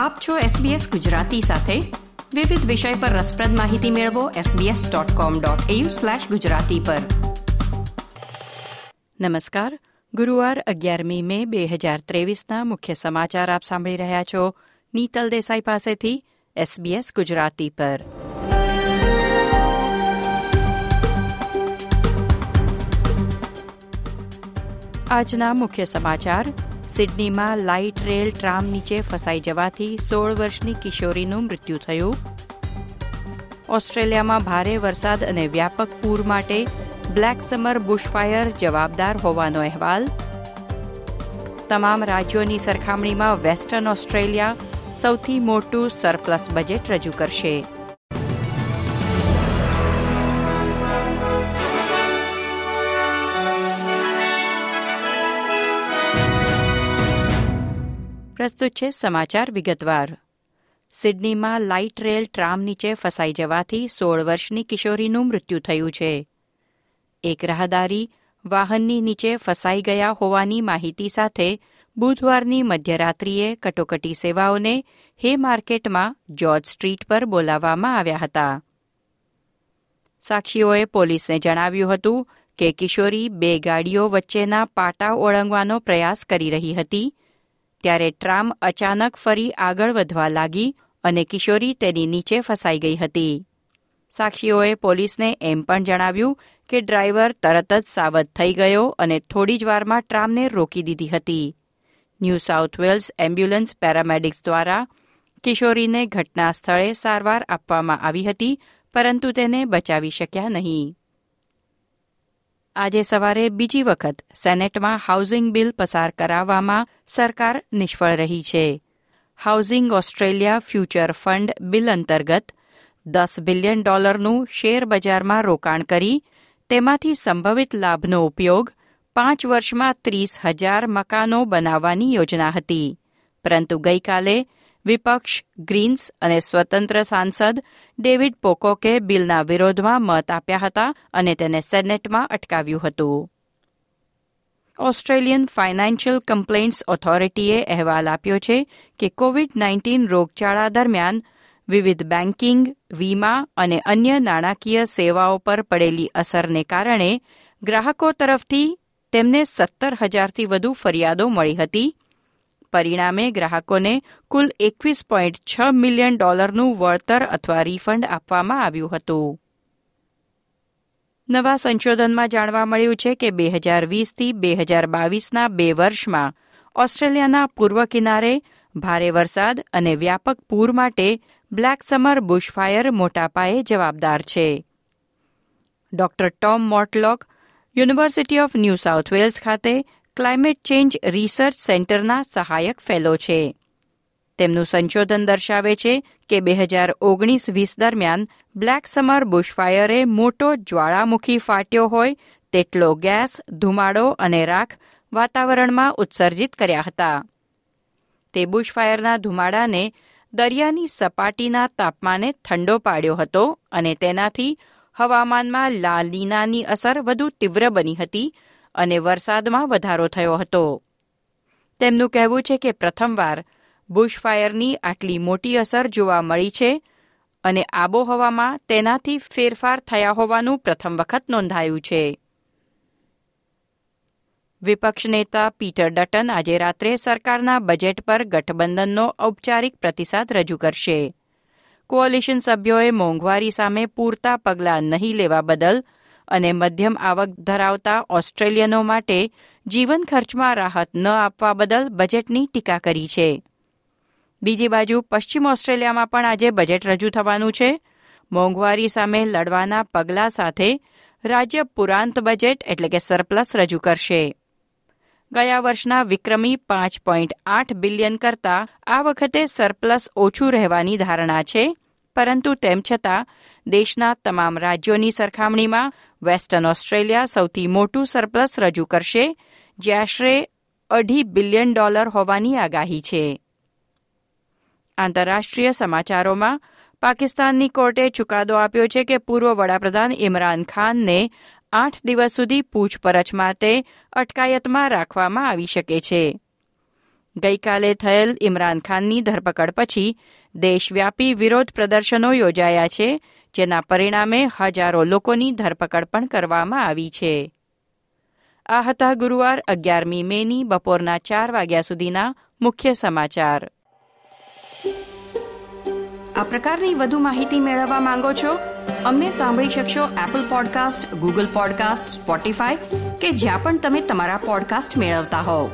આપ છો SBS ગુજરાતી સાથે. વિવિધ વિષય પર રસપ્રદ માહિતી મેળવો sbs.com.au/gujarati પર. નમસ્કાર. ગુરુવાર અગિયારમી મે બે હજાર ત્રેવીસના મુખ્ય સમાચાર આપ સાંભળી રહ્યા છો નીતલ દેસાઈ પાસેથી SBS ગુજરાતી પર. આજના મુખ્ય સમાચાર. સિડનીમાં લાઇટ રેલ ટ્રામ નીચે ફસાઈ જવાથી સોળ વર્ષની કિશોરીનું મૃત્યુ થયું. ઓસ્ટ્રેલિયામાં ભારે વરસાદ અને વ્યાપક પૂર માટે બ્લેક સમર બુશફાયર જવાબદાર હોવાનો અહેવાલ. તમામ રાજ્યોની સરખામણીમાં વેસ્ટર્ન ઓસ્ટ્રેલિયા સૌથી મોટું સરપ્લસ બજેટ રજૂ કરશે. પ્રસ્તુત છે સમાચાર વિગતવાર. સિડનીમાં લાઇટ રેલ ટ્રામ નીચે ફસાઈ જવાથી સોળ વર્ષની કિશોરીનું મૃત્યુ થયું છે. એક રાહદારી વાહનની નીચે ફસાઈ ગયા હોવાની માહિતી સાથે બુધવારની મધ્યરાત્રિએ કટોકટી સેવાઓને હે માર્કેટમાં જોર્જ સ્ટ્રીટ પર બોલાવવામાં આવ્યા હતા. સાક્ષીઓએ પોલીસને જણાવ્યું હતું કે કિશોરી બે ગાડીઓ વચ્ચેના પાટા ઓળંગવાનો પ્રયાસ કરી રહી હતી ત્યારે ટ્રામ અચાનક ફરી આગળ વધવા લાગી અને કિશોરી તેની નીચે ફસાઈ ગઈ હતી. સાક્ષીઓએ પોલીસને એમ પણ જણાવ્યું કે ડ્રાઈવર તરત જ સાવધ થઈ ગયો અને થોડી જ વારમાં ટ્રામને રોકી દીધી હતી. New South Wales ambulance paramedics દ્વારા કિશોરીને ઘટના સ્થળે સારવાર આપવામાં આવી હતી, પરંતુ તેને બચાવી શક્યા નહીં. આજે સવારે બીજી વખત સેનેટમાં હાઉસિંગ બિલ પસાર કરાવવામાં સરકાર નિષ્ફળ રહી છે. Housing Australia future fund bill અંતર્ગત દસ બિલિયન ડોલરનું શેર બજારમાં રોકાણ કરી તેમાંથી સંભવિત લાભનો ઉપયોગ પાંચ વર્ષમાં ત્રીસ હજાર મકાનો બનાવવાની યોજના હતી. પરંતુ ગઈકાલે વિપક્ષ, ગ્રીન્સ અને સ્વતંત્ર સાંસદ ડેવિડ પોકોકે બિલના વિરોધમાં મત આપ્યા હતા અને તેને સેનેટમાં અટકાવ્યું હતું. ઓસ્ટ્રેલિયન ફાઇનાન્શિયલ કમ્પ્લેન્ટ્સ ઓથોરિટીએ અહેવાલ આપ્યો છે કે કોવિડ નાઇન્ટીન રોગચાળા દરમિયાન વિવિધ બેન્કિંગ વીમા અને અન્ય નાણાકીય સેવાઓ પર પડેલી અસરને કારણે ગ્રાહકો તરફથી તેમને સત્તર હજારથી વધુ ફરિયાદો મળી હતી પરિણામે ગ્રાહકોને કુલ એકવીસ પોઈન્ટ છ મિલિયન ડોલરનું વળતર અથવા રિફંડ આપવામાં આવ્યું હતું. નવા સંશોધનમાં જાણવા મળ્યું છે કે બે હજાર વીસથી બે હજાર બાવીસના બે વર્ષમાં ઓસ્ટ્રેલિયાના પૂર્વ કિનારે ભારે વરસાદ અને વ્યાપક પૂર માટે બ્લેક સમર બુશફાયર મોટા પાયે જવાબદાર છે. Doctor Tom Mortlock university of New South Wales ખાતે ક્લાઇમેટ ચેન્જ રિસર્ચ સેન્ટરના સહાયક ફેલો છે. તેમનું સંશોધન દર્શાવે છે કે બે હજાર ઓગણીસ વીસ દરમિયાન બ્લેક સમર બુશફાયરે મોટો જ્વાળામુખી ફાટ્યો હોય તેટલો ગેસ, ધુમાડો અને રાખ વાતાવરણમાં ઉત્સર્જિત કર્યા હતા. તે બુશફાયરના ધુમાડાને દરિયાની સપાટીના તાપમાને ઠંડો પાડ્યો હતો અને તેનાથી હવામાનમાં લાલીનાની અસર વધુ તીવ્ર બની હતી અને વરસાદમાં વધારો થયો હતો. તેમનું કહેવું છે કે પ્રથમવાર બુશફાયરની આટલી મોટી અસર જોવા મળી છે અને આબોહવામાં તેનાથી ફેરફાર થયા હોવાનું પ્રથમ વખત નોંધાયું છે. વિપક્ષ નેતા પીટર ડટન આજે રાત્રે સરકારના બજેટ પર ગઠબંધનનો ઔપચારિક પ્રતિસાદ રજૂ કરશે. કોઅલિશન સભ્યોએ મોંઘવારી સામે પૂરતા પગલાં નહીં લેવા બદલ અને મધ્યમ આવક ધરાવતા ઓસ્ટ્રેલિયનો માટે જીવન ખર્ચમાં રાહત ન આપવા બદલ બજેટની ટીકા કરી છે. બીજી બાજુ પશ્ચિમ ઓસ્ટ્રેલિયામાં પણ આજે બજેટ રજૂ થવાનું છે. મોંઘવારી સામે લડવાના પગલાં સાથે રાજ્ય પુરાંત બજેટ એટલે કે સરપ્લસ રજૂ કરશે. ગયા વર્ષના વિક્રમી પાંચ પોઈન્ટ આઠ બિલિયન કરતાં આ વખતે સરપ્લસ ઓછું રહેવાની ધારણા છે. પરંતુ તેમ છતાં, દેશના તમામ રાજ્યોની સરખામણીમાં વેસ્ટર્ન ઓસ્ટ્રેલિયા સૌથી મોટું સરપ્લસ રજૂ કરશે, જે આશરે અઢી બિલિયન ડોલર હોવાની આગાહી છે. આંતરરાષ્ટ્રીય સમાચારોમાં, પાકિસ્તાનની કોર્ટે ચુકાદો આપ્યો છે કે પૂર્વ વડાપ્રધાન ઇમરાન ખાનને આઠ દિવસ સુધી પૂછપરછ માટે અટકાયતમાં રાખવામાં આવી શકે છે. ગઈકાલે થયેલ ઇમરાન ખાનની ધરપકડ પછી દેશવ્યાપી વિરોધ પ્રદર્શનો યોજાયા છે, જેના પરિણામે હજારો લોકોની ધરપકડ પણ કરવામાં આવી છે. આ હતા ગુરુવાર અગિયારમી મેની બપોરના ચાર વાગ્યા સુધીના મુખ્ય સમાચાર. આ પ્રકારની વધુ માહિતી મેળવવા માંગો છો? અમને સાંભળી શકશો Apple podcast Google podcast Spotify કે જ્યાં પણ તમે તમારા પોડકાસ્ટ મેળવતા હોવ.